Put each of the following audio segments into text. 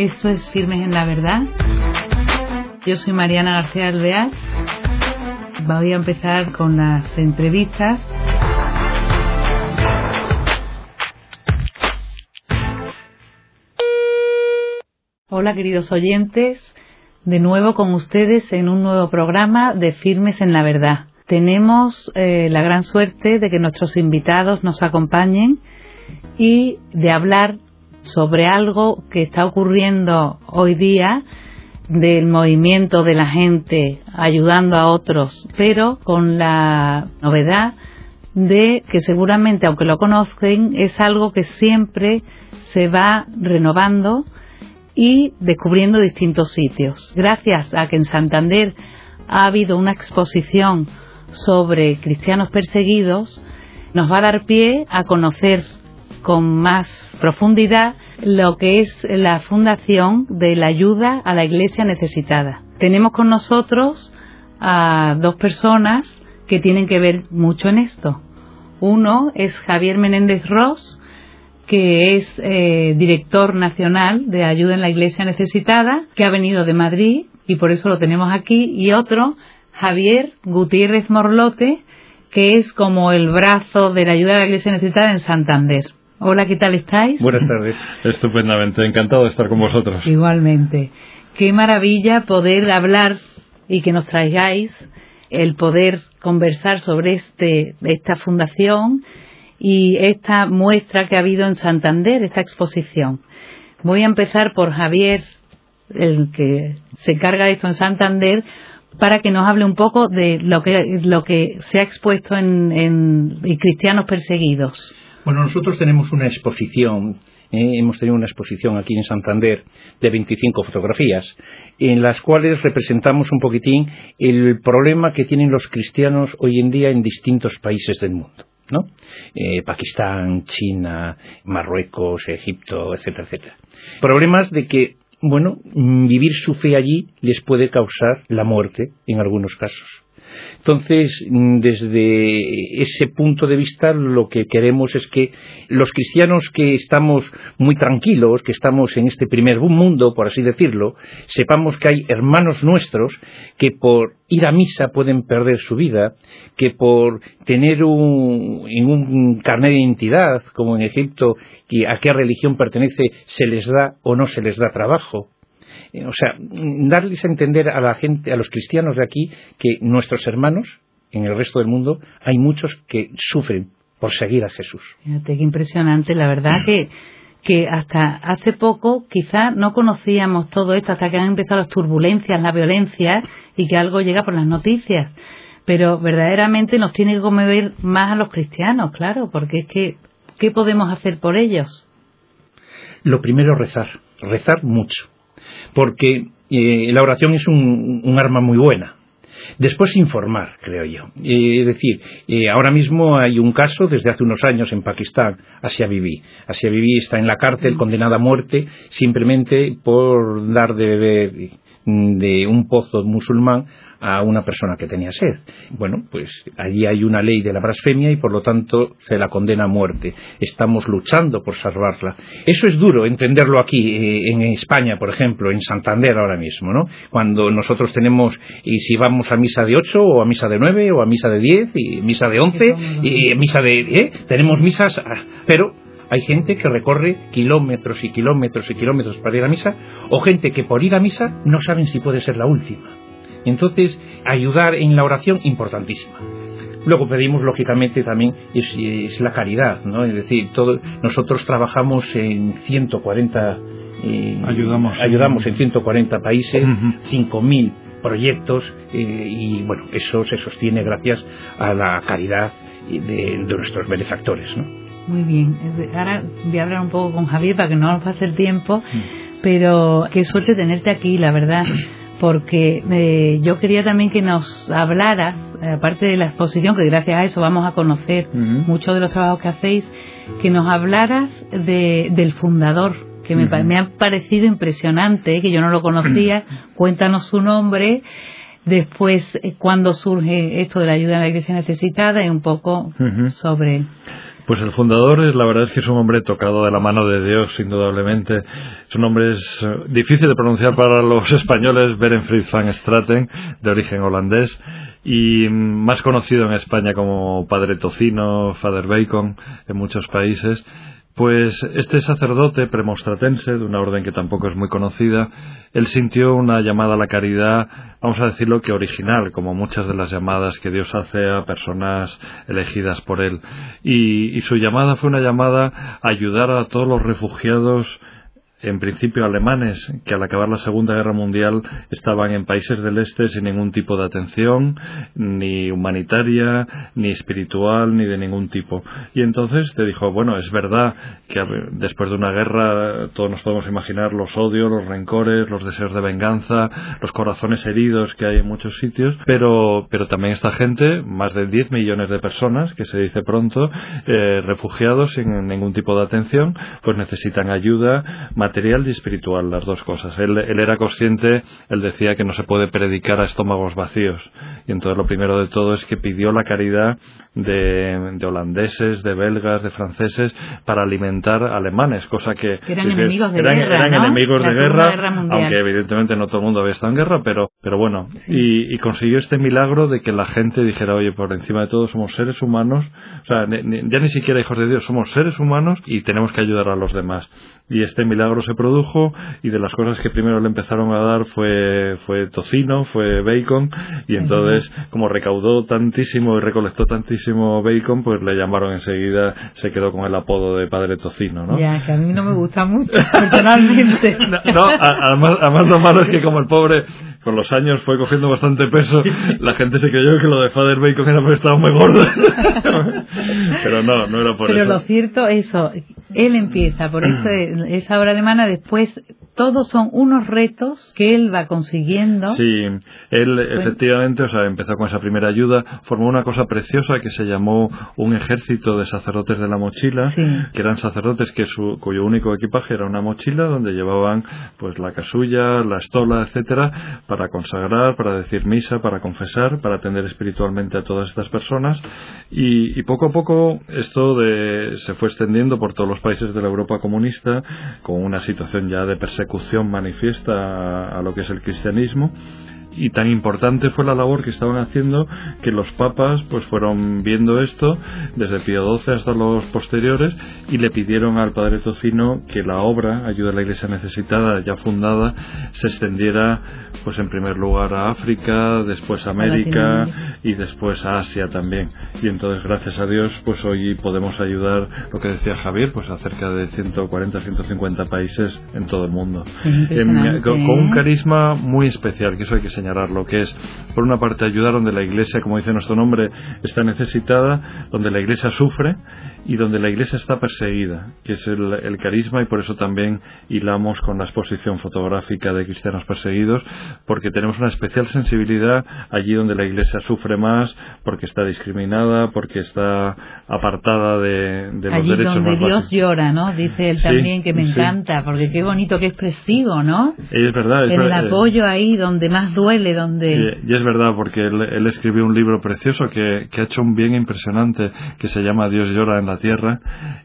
Esto es Firmes en la Verdad. Yo soy Mariana García Alvear. Voy a empezar con las entrevistas. Hola queridos oyentes, de nuevo con ustedes en un nuevo programa de Firmes en la Verdad. Tenemos eh, la gran suerte de que nuestros invitados nos acompañen y de hablar sobre algo que está ocurriendo hoy día del movimiento de la gente ayudando a otros, pero con la novedad de que seguramente, aunque lo conozcan, es algo que siempre se va renovando y descubriendo distintos sitios. Gracias a que en Santander ha habido una exposición sobre cristianos perseguidos, nos va a dar pie a conocer con más profundidad lo que es la fundación de la ayuda a la iglesia necesitada. Tenemos con nosotros a dos personas que tienen que ver mucho en esto. Uno es Javier Menéndez Ross, que es eh, director nacional de Ayuda en la Iglesia Necesitada, que ha venido de Madrid y por eso lo tenemos aquí, y otro, Javier Gutiérrez Morlote, que es como el brazo de la Ayuda a la Iglesia Necesitada en Santander. Hola, ¿qué tal estáis? Buenas tardes. Estupendamente, encantado de estar con vosotros. Igualmente. Qué maravilla poder hablar y que nos traigáis el poder conversar sobre este, esta fundación y esta muestra que ha habido en Santander, esta exposición. Voy a empezar por Javier, el que se encarga de esto en Santander, para que nos hable un poco de lo que, lo que se ha expuesto en, en Cristianos Perseguidos. Bueno, nosotros tenemos una exposición eh, hemos tenido una exposición aquí en Santander de 25 fotografías, en las cuales representamos un poquitín el problema que tienen los cristianos hoy en día en distintos países del mundo. ¿no? Eh, Pakistán, China, Marruecos, Egipto, etcétera, etcétera. Problemas de que, bueno, vivir su fe allí les puede causar la muerte en algunos casos. Entonces, mm, desde ese punto de vista, lo que queremos es que los cristianos que estamos muy tranquilos, que estamos en este primer mundo, por así decirlo, sepamos que hay hermanos nuestros que por ir a misa pueden perder su vida, que por tener un, carnet de identidad, como en Egipto, a qué religión pertenece, se les da o no se les da trabajo, o sea, darles a entender a la gente, a los cristianos de aquí, que nuestros hermanos en el resto del mundo hay muchos que sufren por seguir a Jesús. Fíjate qué impresionante, la verdad que que hasta hace poco quizá no conocíamos todo esto hasta que han empezado las turbulencias, la violencia y que algo llega por las noticias. Pero verdaderamente nos tiene que conmover más a los cristianos, claro, porque es que ¿qué podemos hacer por ellos? Lo primero rezar, rezar mucho porque eh, la oración es un, arma muy buena. Después informar, creo yo. Eh, es decir, eh, ahora mismo hay un caso desde hace unos años en Pakistán, Asia Bibi. Asia Bibi está en la cárcel condenada a muerte simplemente por dar de beber de un pozo musulmán a una persona que tenía sed. Bueno, pues allí hay una ley de la blasfemia y por lo tanto se la condena a muerte. Estamos luchando por salvarla. Eso es duro entenderlo aquí, eh, en España, por ejemplo, en Santander ahora mismo, ¿no? Cuando nosotros tenemos, y si vamos a misa de 8 o a misa de 9 o a misa de 10 y misa de 11 y misa de... ¿eh? Tenemos misas, ah, pero hay gente que recorre kilómetros y kilómetros y kilómetros para ir a misa, o gente que por ir a misa no saben si puede ser la última. Entonces, ayudar en la oración, importantísima. Luego pedimos, lógicamente, también es, la caridad, ¿no? Es decir, nosotros trabajamos en 140 eh, ayudamos, ayudamos en 140 países, 5.000 proyectos eh, y bueno, eso se sostiene gracias a la caridad de, nuestros benefactores, ¿no? Muy bien. Ahora voy a hablar un poco con Javier para que no nos pase el tiempo, pero qué suerte tenerte aquí, la verdad porque eh, yo quería también que nos hablaras, aparte de la exposición, que gracias a eso vamos a conocer muchos de los trabajos que hacéis, que nos hablaras del fundador, que me, ha parecido impresionante, que yo no lo conocía. Cuéntanos su nombre, después eh, cuándo surge esto de la ayuda a la iglesia necesitada y un poco sobre Pues el fundador, la verdad es que es un hombre tocado de la mano de Dios, indudablemente. Su nombre es eh, difícil de pronunciar para los españoles, Berenfried van Straten, de origen holandés, y más conocido en España como Padre Tocino, Father Bacon, en muchos países. Pues este sacerdote premostratense, de una orden que tampoco es muy conocida, él sintió una llamada a la caridad, vamos a decirlo que original, como muchas de las llamadas que Dios hace a personas elegidas por él. Y, y su llamada fue una llamada a ayudar a todos los refugiados en principio alemanes que al acabar la Segunda Guerra Mundial estaban en países del este sin ningún tipo de atención, ni humanitaria, ni espiritual, ni de ningún tipo. Y entonces te dijo, bueno, es verdad que después de una guerra todos nos podemos imaginar los odios, los rencores, los deseos de venganza, los corazones heridos que hay en muchos sitios, pero, pero también esta gente, más de 10 millones de personas, que se dice pronto, eh, refugiados sin ningún tipo de atención, pues necesitan ayuda, y espiritual, las dos cosas. Él, él, era consciente, él decía que no se puede predicar a estómagos vacíos. Y entonces lo primero de todo es que pidió la caridad de, de holandeses, de belgas, de franceses, para alimentar alemanes, cosa que... eran enemigos de guerra. Eran enemigos de guerra, aunque evidentemente no todo el mundo había estado en guerra, pero, pero bueno. Y, y, consiguió este milagro de que la gente dijera, oye, por encima de todo somos seres humanos, o sea, ya ni siquiera hijos de Dios, somos seres humanos y tenemos que ayudar a los demás. Y este milagro se produjo y de las cosas que primero le empezaron a dar fue, fue tocino, fue bacon y entonces como recaudó tantísimo y recolectó tantísimo bacon pues le llamaron enseguida, se quedó con el apodo de padre tocino, ¿no? Ya, que a mí no me gusta mucho personalmente. no, además, además lo malo es que como el pobre con los años fue cogiendo bastante peso, la gente se creyó que lo de Father Bacon era porque estaba muy gordo. Pero no, no era por eso. Pero lo cierto, eso, él empieza, por eso esa obra alemana después todos son unos retos que él va consiguiendo. Sí, él efectivamente, o sea, empezó con esa primera ayuda, formó una cosa preciosa que se llamó un ejército de sacerdotes de la mochila, que eran sacerdotes que su, cuyo único equipaje era una mochila donde llevaban pues la casulla, la estola, etcétera, para consagrar, para decir misa, para confesar, para atender espiritualmente a todas estas personas. Y, y poco a poco esto de, se fue extendiendo por todos los países de la Europa comunista con una situación ya de persecución persecución manifiesta a lo que es el cristianismo y tan importante fue la labor que estaban haciendo que los papas pues fueron viendo esto desde Pío XII hasta los posteriores y le pidieron al padre Tocino que la obra Ayuda a la Iglesia Necesitada ya fundada se extendiera pues en primer lugar a África, después a América y después a Asia también. Y entonces gracias a Dios pues hoy podemos ayudar lo que decía Javier pues a cerca de 140, 150 países en todo el mundo. con, un ¿eh? carisma muy especial que eso hay que lo que es, por una parte, ayudar donde la Iglesia, como dice nuestro nombre, está necesitada, donde la Iglesia sufre y donde la Iglesia está perseguida, que es el, carisma y por eso también hilamos con la exposición fotográfica de cristianos perseguidos, porque tenemos una especial sensibilidad allí donde la Iglesia sufre más, porque está discriminada, porque está apartada de, de los derechos donde Dios llora, ¿no? Dice él también que me encanta, porque qué bonito, qué expresivo, ¿no? Es verdad. Es el eh, apoyo ahí donde más duele donde... Y, es verdad, porque él, escribió un libro precioso que, ha hecho un bien impresionante, que se llama Dios llora en la tierra,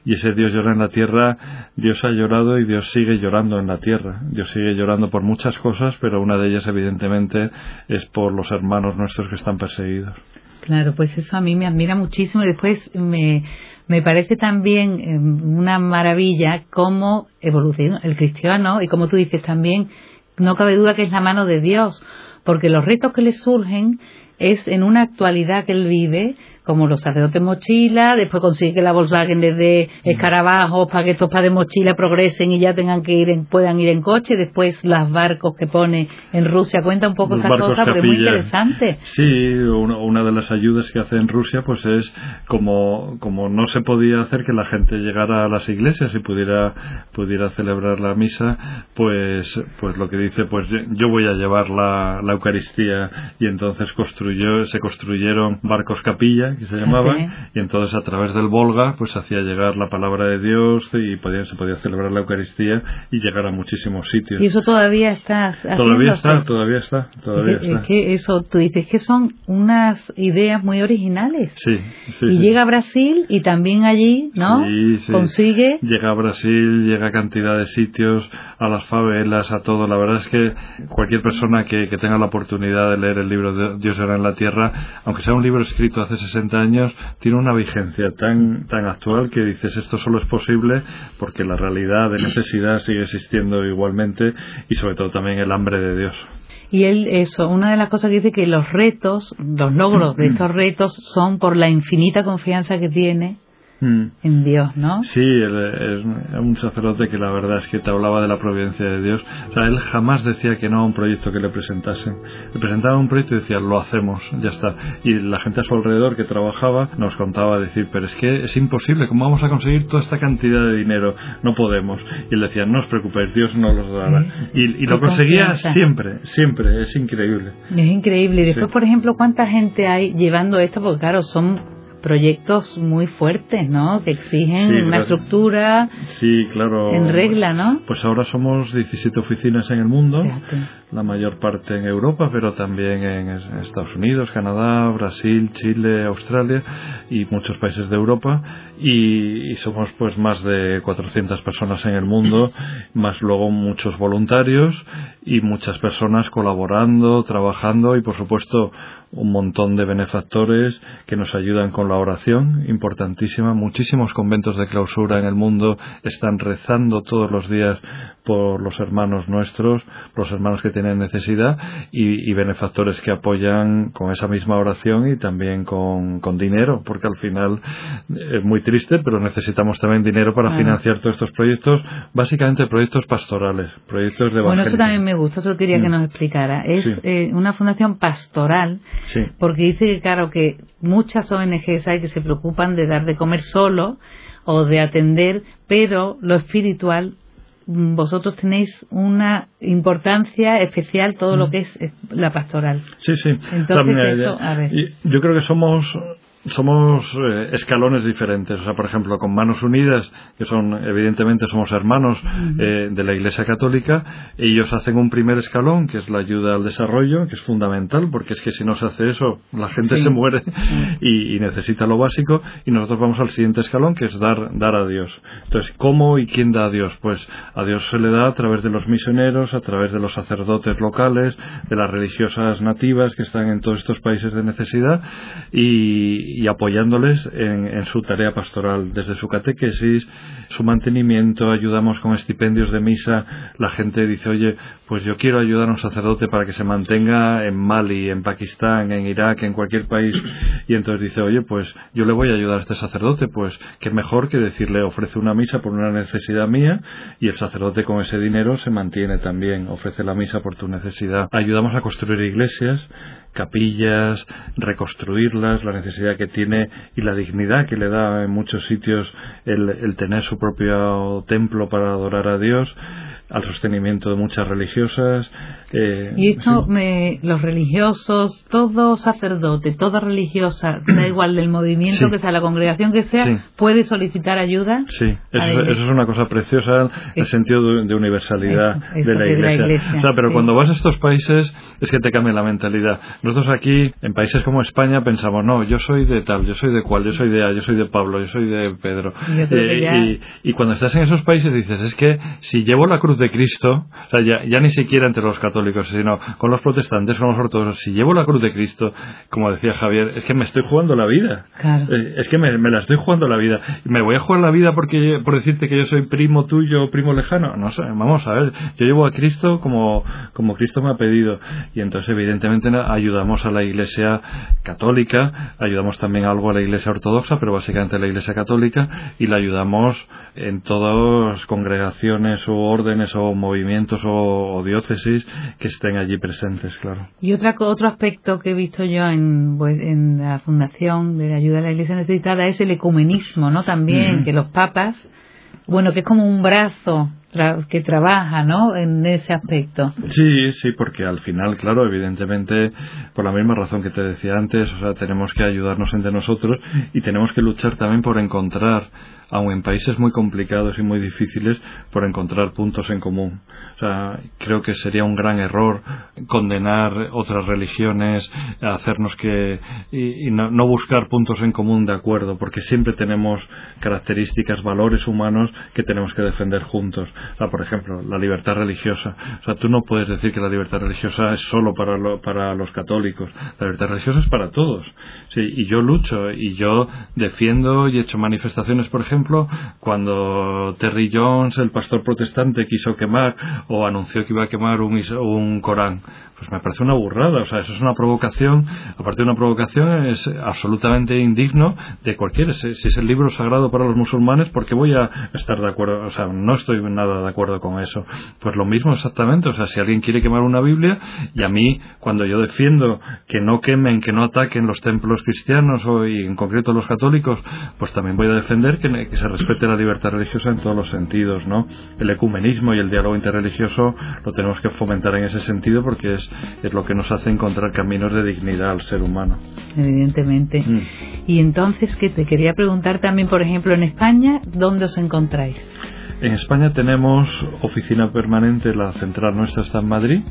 y ese Dios llora en la tierra, Dios ha llorado y Dios sigue llorando en la tierra. Dios sigue llorando por muchas cosas, pero una de ellas evidentemente es por los hermanos nuestros que están perseguidos. Claro, pues eso a mí me admira muchísimo y después me, me parece también em, una maravilla cómo evoluciona el cristiano y como tú dices también, no cabe duda que es la mano de Dios, porque los retos que le surgen es en una actualidad que él vive como los sacerdotes mochila, después consigue que la Volkswagen les dé escarabajos para que estos padres mochila progresen y ya tengan que ir en, puedan ir en coche, después los barcos que pone en Rusia, cuenta un poco esa cosa porque es muy interesante. Sí, una, de las ayudas que hace en Rusia pues es como, como no se podía hacer que la gente llegara a las iglesias y pudiera, pudiera celebrar la misa, pues, pues lo que dice, pues yo voy a llevar la, la Eucaristía y entonces construyó, se construyeron barcos capilla que se llamaba, y entonces a través del Volga pues hacía llegar la palabra de Dios y podía, se podía celebrar la Eucaristía y llegar a muchísimos sitios. Y eso todavía está. Todavía está, todavía está, todavía está. que eso, tú dices que son unas ideas muy originales. Sí, sí. Y llega a Brasil y también allí, ¿no? Sí. Consigue. Llega a Brasil, llega a cantidad de sitios, a las favelas, a todo. La verdad es que cualquier persona que, que tenga la oportunidad de leer el libro de Dios era en la tierra, aunque sea un libro escrito hace 60 años, tiene una vigencia tan, tan actual que dices esto solo es posible porque la realidad de necesidad sigue existiendo igualmente y sobre todo también el hambre de Dios. Y él, eso, una de las cosas que dice que los retos, los logros de estos retos son por la infinita confianza que tiene Mm. en Dios, ¿no? Sí, es un sacerdote que la verdad es que te hablaba de la providencia de Dios. O sea, él jamás decía que no a un proyecto que le presentasen. Le presentaba un proyecto y decía, lo hacemos, ya está. Y la gente a su alrededor que trabajaba nos contaba decir, pero es que es imposible, ¿cómo vamos a conseguir toda esta cantidad de dinero? No podemos. Y él decía, no os preocupéis, Dios nos los dará. Y, lo conseguía siempre, siempre, es increíble. Es increíble. Y después, por ejemplo, ¿cuánta gente hay llevando esto? Porque claro, son proyectos muy fuertes, ¿no? Que exigen una estructura sí, claro. en regla, ¿no? Pues ahora somos 17 oficinas en el mundo, la mayor parte en Europa, pero también en Estados Unidos, Canadá, Brasil, Chile, Australia y muchos países de Europa. Y, somos pues más de 400 personas en el mundo, más luego muchos voluntarios y muchas personas colaborando, trabajando y por supuesto un montón de benefactores que nos ayudan con la oración, importantísima. Muchísimos conventos de clausura en el mundo están rezando todos los días por los hermanos nuestros, los hermanos que tienen necesidad y, benefactores que apoyan con esa misma oración y también con, dinero, porque al final es muy triste, pero necesitamos también dinero para financiar todos estos proyectos, básicamente proyectos pastorales, proyectos de Bueno, eso también me gusta, eso quería que mm. nos explicara. Es eh, una fundación pastoral, porque dice que, claro, que muchas ONGs hay que se preocupan de dar de comer solo o de atender, pero lo espiritual vosotros tenéis una importancia especial todo lo mm. que es la pastoral. Sí, sí. Entonces, eso, a ver. Yo creo que somos somos eh, escalones diferentes. O sea, por ejemplo, con Manos Unidas, que son, evidentemente, somos hermanos eh, de la Iglesia Católica, ellos hacen un primer escalón, que es la ayuda al desarrollo, que es fundamental, porque es que si no se hace eso, la gente se muere y, necesita lo básico, y nosotros vamos al siguiente escalón, que es dar, dar a Dios. Entonces, ¿cómo y quién da a Dios? Pues a Dios se le da a través de los misioneros, a través de los sacerdotes locales, de las religiosas nativas que están en todos estos países de necesidad, y, y apoyándoles en, su tarea pastoral, desde su catequesis, su mantenimiento, ayudamos con estipendios de misa. La gente dice, oye, pues yo quiero ayudar a un sacerdote para que se mantenga en Mali, en Pakistán, en Irak, en cualquier país. Y entonces dice, oye, pues yo le voy a ayudar a este sacerdote, pues qué mejor que decirle, ofrece una misa por una necesidad mía y el sacerdote con ese dinero se mantiene también, ofrece la misa por tu necesidad. Ayudamos a construir iglesias capillas, reconstruirlas, la necesidad que tiene y la dignidad que le da en muchos sitios el, tener su propio templo para adorar a Dios, al sostenimiento de muchas religiosas. Eh, y esto, me, los religiosos, todo sacerdote, toda religiosa, da igual del movimiento que sea, la congregación que sea, puede solicitar ayuda. Sí, eso, es una cosa preciosa, en el sentido de, universalidad de, la iglesia. pero cuando vas a estos países es que te cambia la mentalidad. Nosotros aquí, en países como España, pensamos, no, yo soy de tal, yo soy de cual, yo soy de A, yo soy de Pablo, yo soy de Pedro. Eh, y, cuando estás en esos países dices, es que si llevo la cruz de Cristo, o sea, ya, ni siquiera entre los católicos, sino con los protestantes, con los ortodoxos, si llevo la cruz de Cristo, como decía Javier, es que me estoy jugando la vida. Eh, es que me, la estoy jugando la vida. ¿Me voy a jugar la vida porque por decirte que yo soy primo tuyo, primo lejano? No sé, vamos a ver. Yo llevo a Cristo como, como Cristo me ha pedido. Y entonces, evidentemente, ayuda ayudamos a la Iglesia católica, ayudamos también algo a la Iglesia ortodoxa, pero básicamente a la Iglesia católica, y la ayudamos en todas congregaciones o órdenes o movimientos o, diócesis que estén allí presentes, claro. Y otra, otro aspecto que he visto yo en, pues, en la Fundación de Ayuda a la Iglesia Necesitada es el ecumenismo, ¿no? También, que los papas, bueno, que es como un brazo que trabaja, ¿no? En ese aspecto. Sí, sí, porque al final, claro, evidentemente, por la misma razón que te decía antes, o sea, tenemos que ayudarnos entre nosotros y tenemos que luchar también por encontrar aun en países muy complicados y muy difíciles, por encontrar puntos en común. O sea, creo que sería un gran error condenar otras religiones, hacernos que. y, no, buscar puntos en común de acuerdo, porque siempre tenemos características, valores humanos que tenemos que defender juntos. Por ejemplo, la libertad religiosa. O sea, tú no puedes decir que la libertad religiosa es solo para, para los católicos. La libertad religiosa es para todos. Sí, y yo lucho y yo defiendo y he hecho manifestaciones, por ejemplo, cuando Terry Jones, el pastor protestante, quiso quemar o anunció que iba a quemar un, un Corán pues me parece una burrada. O sea, eso es una provocación. Aparte de una provocación, es absolutamente indigno de cualquiera. Si, es el libro sagrado para los musulmanes, ¿por qué voy a estar de acuerdo? O sea, no estoy nada de acuerdo con eso. Pues lo mismo exactamente. O sea, si alguien quiere quemar una Biblia, y a mí, cuando yo defiendo que no quemen, que no ataquen los templos cristianos o, y en concreto los católicos, pues también voy a defender que, que se respete la libertad religiosa en todos los sentidos, ¿no? El ecumenismo y el diálogo interreligioso lo tenemos que fomentar en ese sentido porque es es lo que nos hace encontrar caminos de dignidad al ser humano. Evidentemente. Mm. Y entonces, que te quería preguntar también, por ejemplo, en España, ¿dónde os encontráis? En España tenemos oficina permanente, la central nuestra está en Madrid,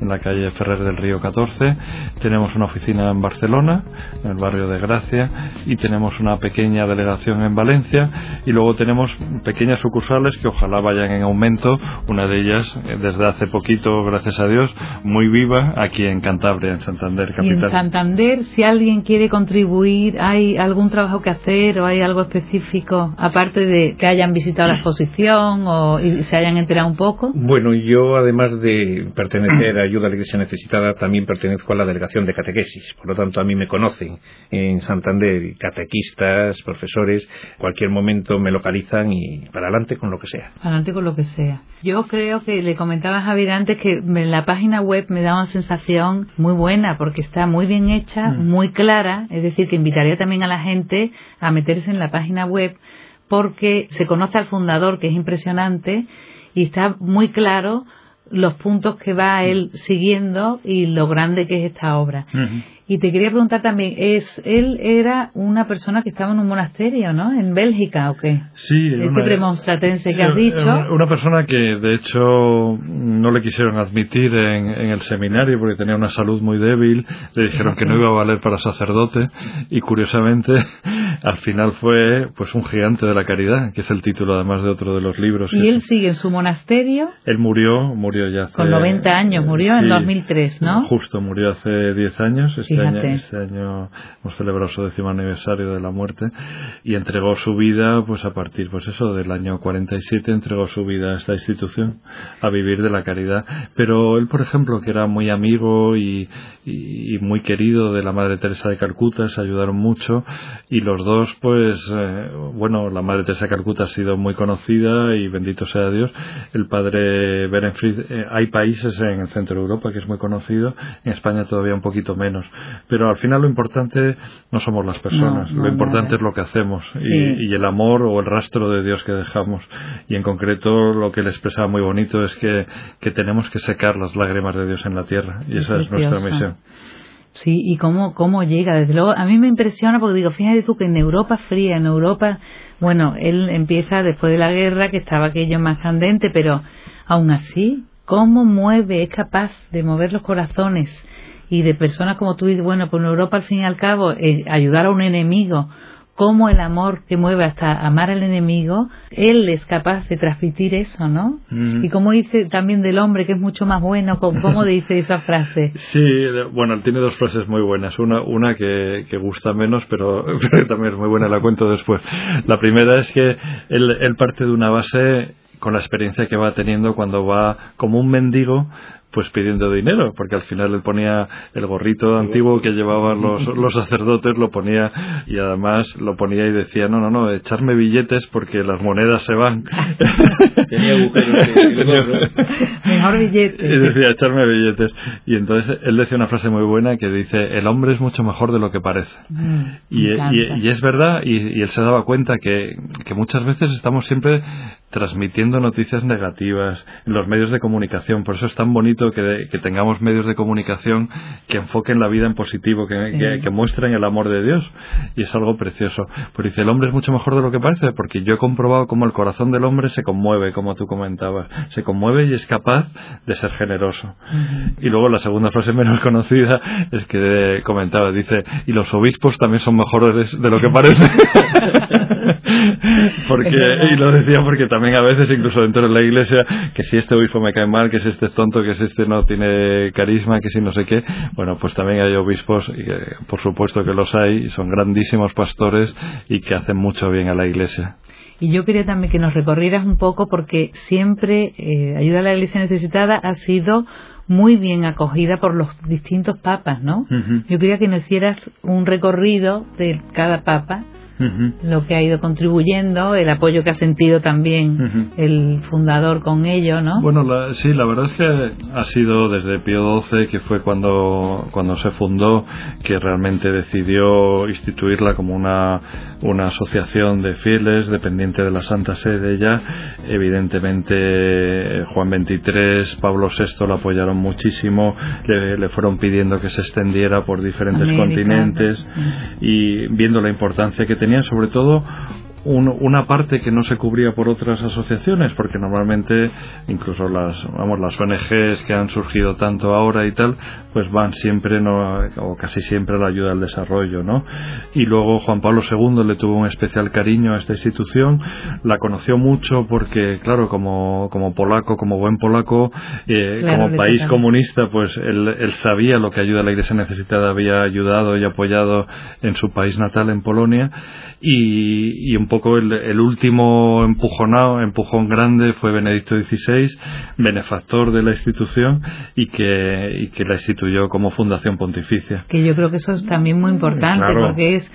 en la calle Ferrer del Río 14. Tenemos una oficina en Barcelona, en el barrio de Gracia, y tenemos una pequeña delegación en Valencia. Y luego tenemos pequeñas sucursales que ojalá vayan en aumento. Una de ellas, eh, desde hace poquito, gracias a Dios, muy viva, aquí en Cantabria, en Santander, capital. Y en Santander, si alguien quiere contribuir, ¿hay algún trabajo que hacer o hay algo específico, aparte de que hayan visitado la exposición? O y se hayan enterado un poco? Bueno, yo además de pertenecer a Ayuda a la Iglesia Necesitada, también pertenezco a la delegación de catequesis. Por lo tanto, a mí me conocen en Santander, catequistas, profesores, cualquier momento me localizan y para adelante con lo que sea. Para adelante con lo que sea. Yo creo que le comentaba a Javier antes que en la página web me da una sensación muy buena porque está muy bien hecha, mm. muy clara, es decir, que invitaría también a la gente a meterse en la página web porque se conoce al fundador, que es impresionante, y está muy claro los puntos que va él siguiendo y lo grande que es esta obra. Y te quería preguntar también, ¿es él era una persona que estaba en un monasterio, ¿no? ¿En Bélgica o qué? Sí. Este premonstratense que has dicho. Una persona que, de hecho, no le quisieron admitir en, el seminario porque tenía una salud muy débil. Le dijeron que no iba a valer para sacerdote. Y, curiosamente, al final fue pues un gigante de la caridad, que es el título además de otro de los libros. ¿Y él sigue en su monasterio? Él murió, murió ya hace... Con 90 años, murió en 2003, ¿no? Justo, murió hace 10 años. Este, este año, hemos celebrado su décimo aniversario de la muerte y entregó su vida, pues a partir, pues eso, del año 47 entregó su vida a esta institución, a vivir de la caridad. Pero él, por ejemplo, que era muy amigo y, muy querido de la Madre Teresa de Calcuta, se ayudaron mucho y los dos, pues, eh, bueno, la Madre Teresa de Calcuta ha sido muy conocida y bendito sea Dios. El padre Berenfried, eh, hay países en el centro de Europa que es muy conocido, en España todavía un poquito menos pero al final lo importante no somos las personas, lo importante es lo que hacemos y, el amor o el rastro de Dios que dejamos. Y en concreto lo que él expresaba muy bonito es que, tenemos que secar las lágrimas de Dios en la tierra y esa es nuestra misión. Sí, y cómo, cómo llega, desde luego, a mí me impresiona porque digo, fíjate tú que en Europa fría, en Europa, bueno, él empieza después de la guerra, que estaba aquello más candente, pero aún así, cómo mueve, es capaz de mover los corazones y de personas como tú, y bueno, pues en Europa al fin y al cabo, eh, ayudar a un enemigo, como el amor que mueve hasta amar al enemigo, él es capaz de transmitir eso, ¿no? Y como dice también del hombre, que es mucho más bueno, ¿cómo dice esa frase? Sí, bueno, tiene dos frases muy buenas. Una, una que, que gusta menos, pero, también es muy buena, la cuento después. La primera es que él, él parte de una base con la experiencia que va teniendo cuando va como un mendigo pues pidiendo dinero, porque al final él ponía el gorrito antiguo que llevaban los, los sacerdotes, lo ponía y además lo ponía y decía, no, no, no, echarme billetes porque las monedas se van. Tenía Mejor billetes. Y decía, echarme billetes. Y entonces él decía una frase muy buena que dice, el hombre es mucho mejor de lo que parece. Mm, y, y, es verdad, y, él se daba cuenta que, que muchas veces estamos siempre transmitiendo noticias negativas en los medios de comunicación. Por eso es tan bonito que, tengamos medios de comunicación que enfoquen la vida en positivo, que, que, muestren el amor de Dios. Y es algo precioso. Pues dice, el hombre es mucho mejor de lo que parece, porque yo he comprobado cómo el corazón del hombre se conmueve, como tú comentabas. Se conmueve y es capaz de ser generoso. Y luego la segunda frase menos conocida es que comentaba, dice, y los obispos también son mejores de lo que parece. porque, y lo decía porque también a veces, incluso dentro de la iglesia, que si este obispo me cae mal, que si este es tonto, que si este no tiene carisma, que si no sé qué, bueno, pues también hay obispos, y por supuesto que los hay, y son grandísimos pastores y que hacen mucho bien a la iglesia. Y yo quería también que nos recorrieras un poco porque siempre eh, Ayuda a la Iglesia Necesitada ha sido muy bien acogida por los distintos papas, ¿no? Yo quería que nos hicieras un recorrido de cada papa lo que ha ido contribuyendo, el apoyo que ha sentido también el fundador con ello, ¿no? Bueno, sí, la verdad es que ha sido desde Pío XII, que fue cuando, cuando se fundó, que realmente decidió instituirla como una, una asociación de fieles dependiente de la Santa Sede ya. Evidentemente, Juan XXIII, Pablo VI lo apoyaron muchísimo, le, fueron pidiendo que se extendiera por diferentes continentes y viendo la importancia que tenían sobre todo una parte que no se cubría por otras asociaciones, porque normalmente incluso las, vamos, las ONGs que han surgido tanto ahora y tal, pues van siempre, no, o casi siempre a la ayuda al desarrollo, ¿no? Y luego Juan Pablo II le tuvo un especial cariño a esta institución, la conoció mucho porque, claro, como, como polaco, como buen polaco, eh, como país comunista, pues él, él sabía lo que ayuda a la Iglesia necesitada había ayudado y apoyado en su país natal, en Polonia, y, y un poco el, último empujonado, empujón grande fue Benedicto XVI, benefactor de la institución y que, y que la instituyó como fundación pontificia. Que yo creo que eso es también muy importante porque es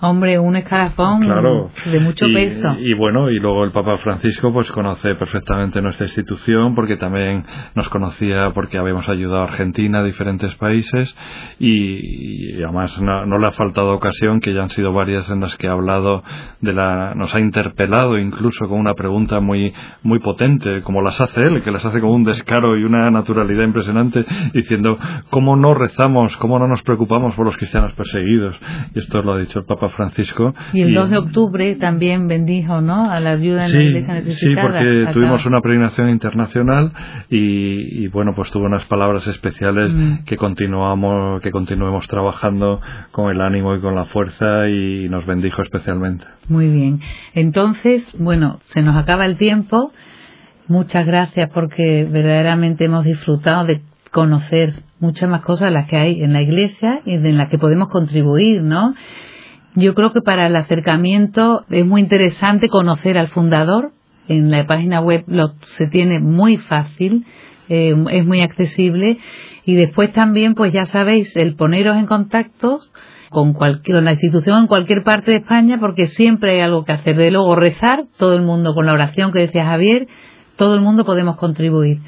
Hombre, un escalafón de mucho peso. Y bueno, y luego el Papa Francisco pues conoce perfectamente nuestra institución porque también nos conocía porque habíamos ayudado a Argentina, a diferentes países y, además no, le ha faltado ocasión que ya han sido varias en las que ha hablado de la, nos ha interpelado incluso con una pregunta muy, muy potente como las hace él, que las hace con un descaro y una naturalidad impresionante diciendo cómo no rezamos, cómo no nos preocupamos por los cristianos perseguidos. Y esto lo ha dicho el Papa Francisco. Y el 2 de octubre también bendijo, ¿no? A la ayuda en la iglesia necesitada. Sí, porque tuvimos una peregrinación internacional y, bueno, pues tuvo unas palabras especiales mm. que continuamos, que continuemos trabajando con el ánimo y con la fuerza y nos bendijo especialmente. Muy bien. Entonces, bueno, se nos acaba el tiempo. Muchas gracias porque verdaderamente hemos disfrutado de conocer muchas más cosas de las que hay en la iglesia y en las que podemos contribuir, ¿no? Yo creo que para el acercamiento es muy interesante conocer al fundador. En la página web lo, se tiene muy fácil, eh, es muy accesible. Y después también, pues ya sabéis, el poneros en contacto con, cualquier, con la institución en cualquier parte de España, porque siempre hay algo que hacer. De luego rezar, todo el mundo con la oración que decía Javier, todo el mundo podemos contribuir.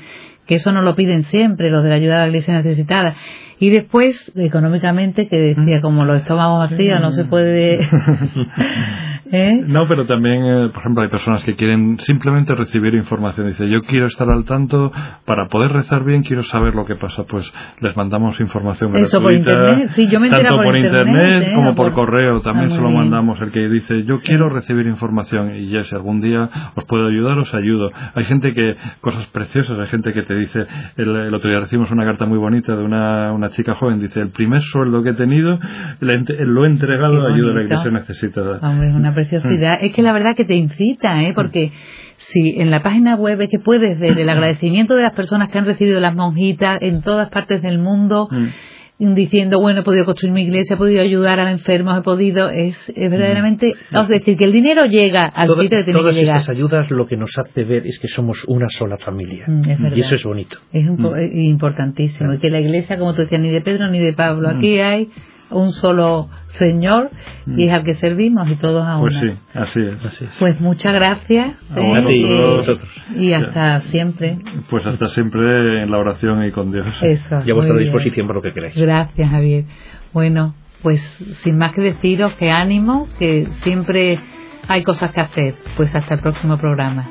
Que eso nos lo piden siempre los de la ayuda a la iglesia necesitada. Y después, económicamente, que decía, como los estómagos vacíos, no se puede ¿Eh? No, pero también, eh, por ejemplo, hay personas que quieren simplemente recibir información. Dice, yo quiero estar al tanto, para poder rezar bien quiero saber lo que pasa. Pues les mandamos información Eso por internet, sí, yo me tanto por, internet, ¿eh? como por, correo. También ah, se lo mandamos. El que dice, yo quiero recibir información y ya si algún día os puedo ayudar, os ayudo. Hay gente que, cosas preciosas, hay gente que te dice, el, otro día recibimos una carta muy bonita de una, una chica joven, dice, el primer sueldo que he tenido lo he entregado a ayuda a la iglesia necesitada. Ah, preciosidad. Es que la verdad que te incita, ¿eh? Porque si en la página web es que puedes ver el agradecimiento de las personas que han recibido las monjitas en todas partes del mundo. Mm. diciendo, bueno, he podido construir mi iglesia, he podido ayudar a los enfermos, he podido, es, verdaderamente, mm. decir, que el dinero llega al sitio que tiene que llegar. Todas estas ayudas lo que nos hace ver es que somos una sola familia. Mm, y eso es bonito. Es importantísimo. Y que la iglesia, como tú decías, ni de Pedro ni de Pablo, aquí hay un solo Señor y es al que servimos y todos a Pues sí, así es. Así Pues muchas gracias. Eh, y hasta siempre. Pues hasta siempre en la oración y con Dios. Eso. Y a vuestra disposición por lo que queráis. Gracias, Javier. Bueno, pues sin más que deciros que ánimo, que siempre hay cosas que hacer. Pues hasta el próximo programa.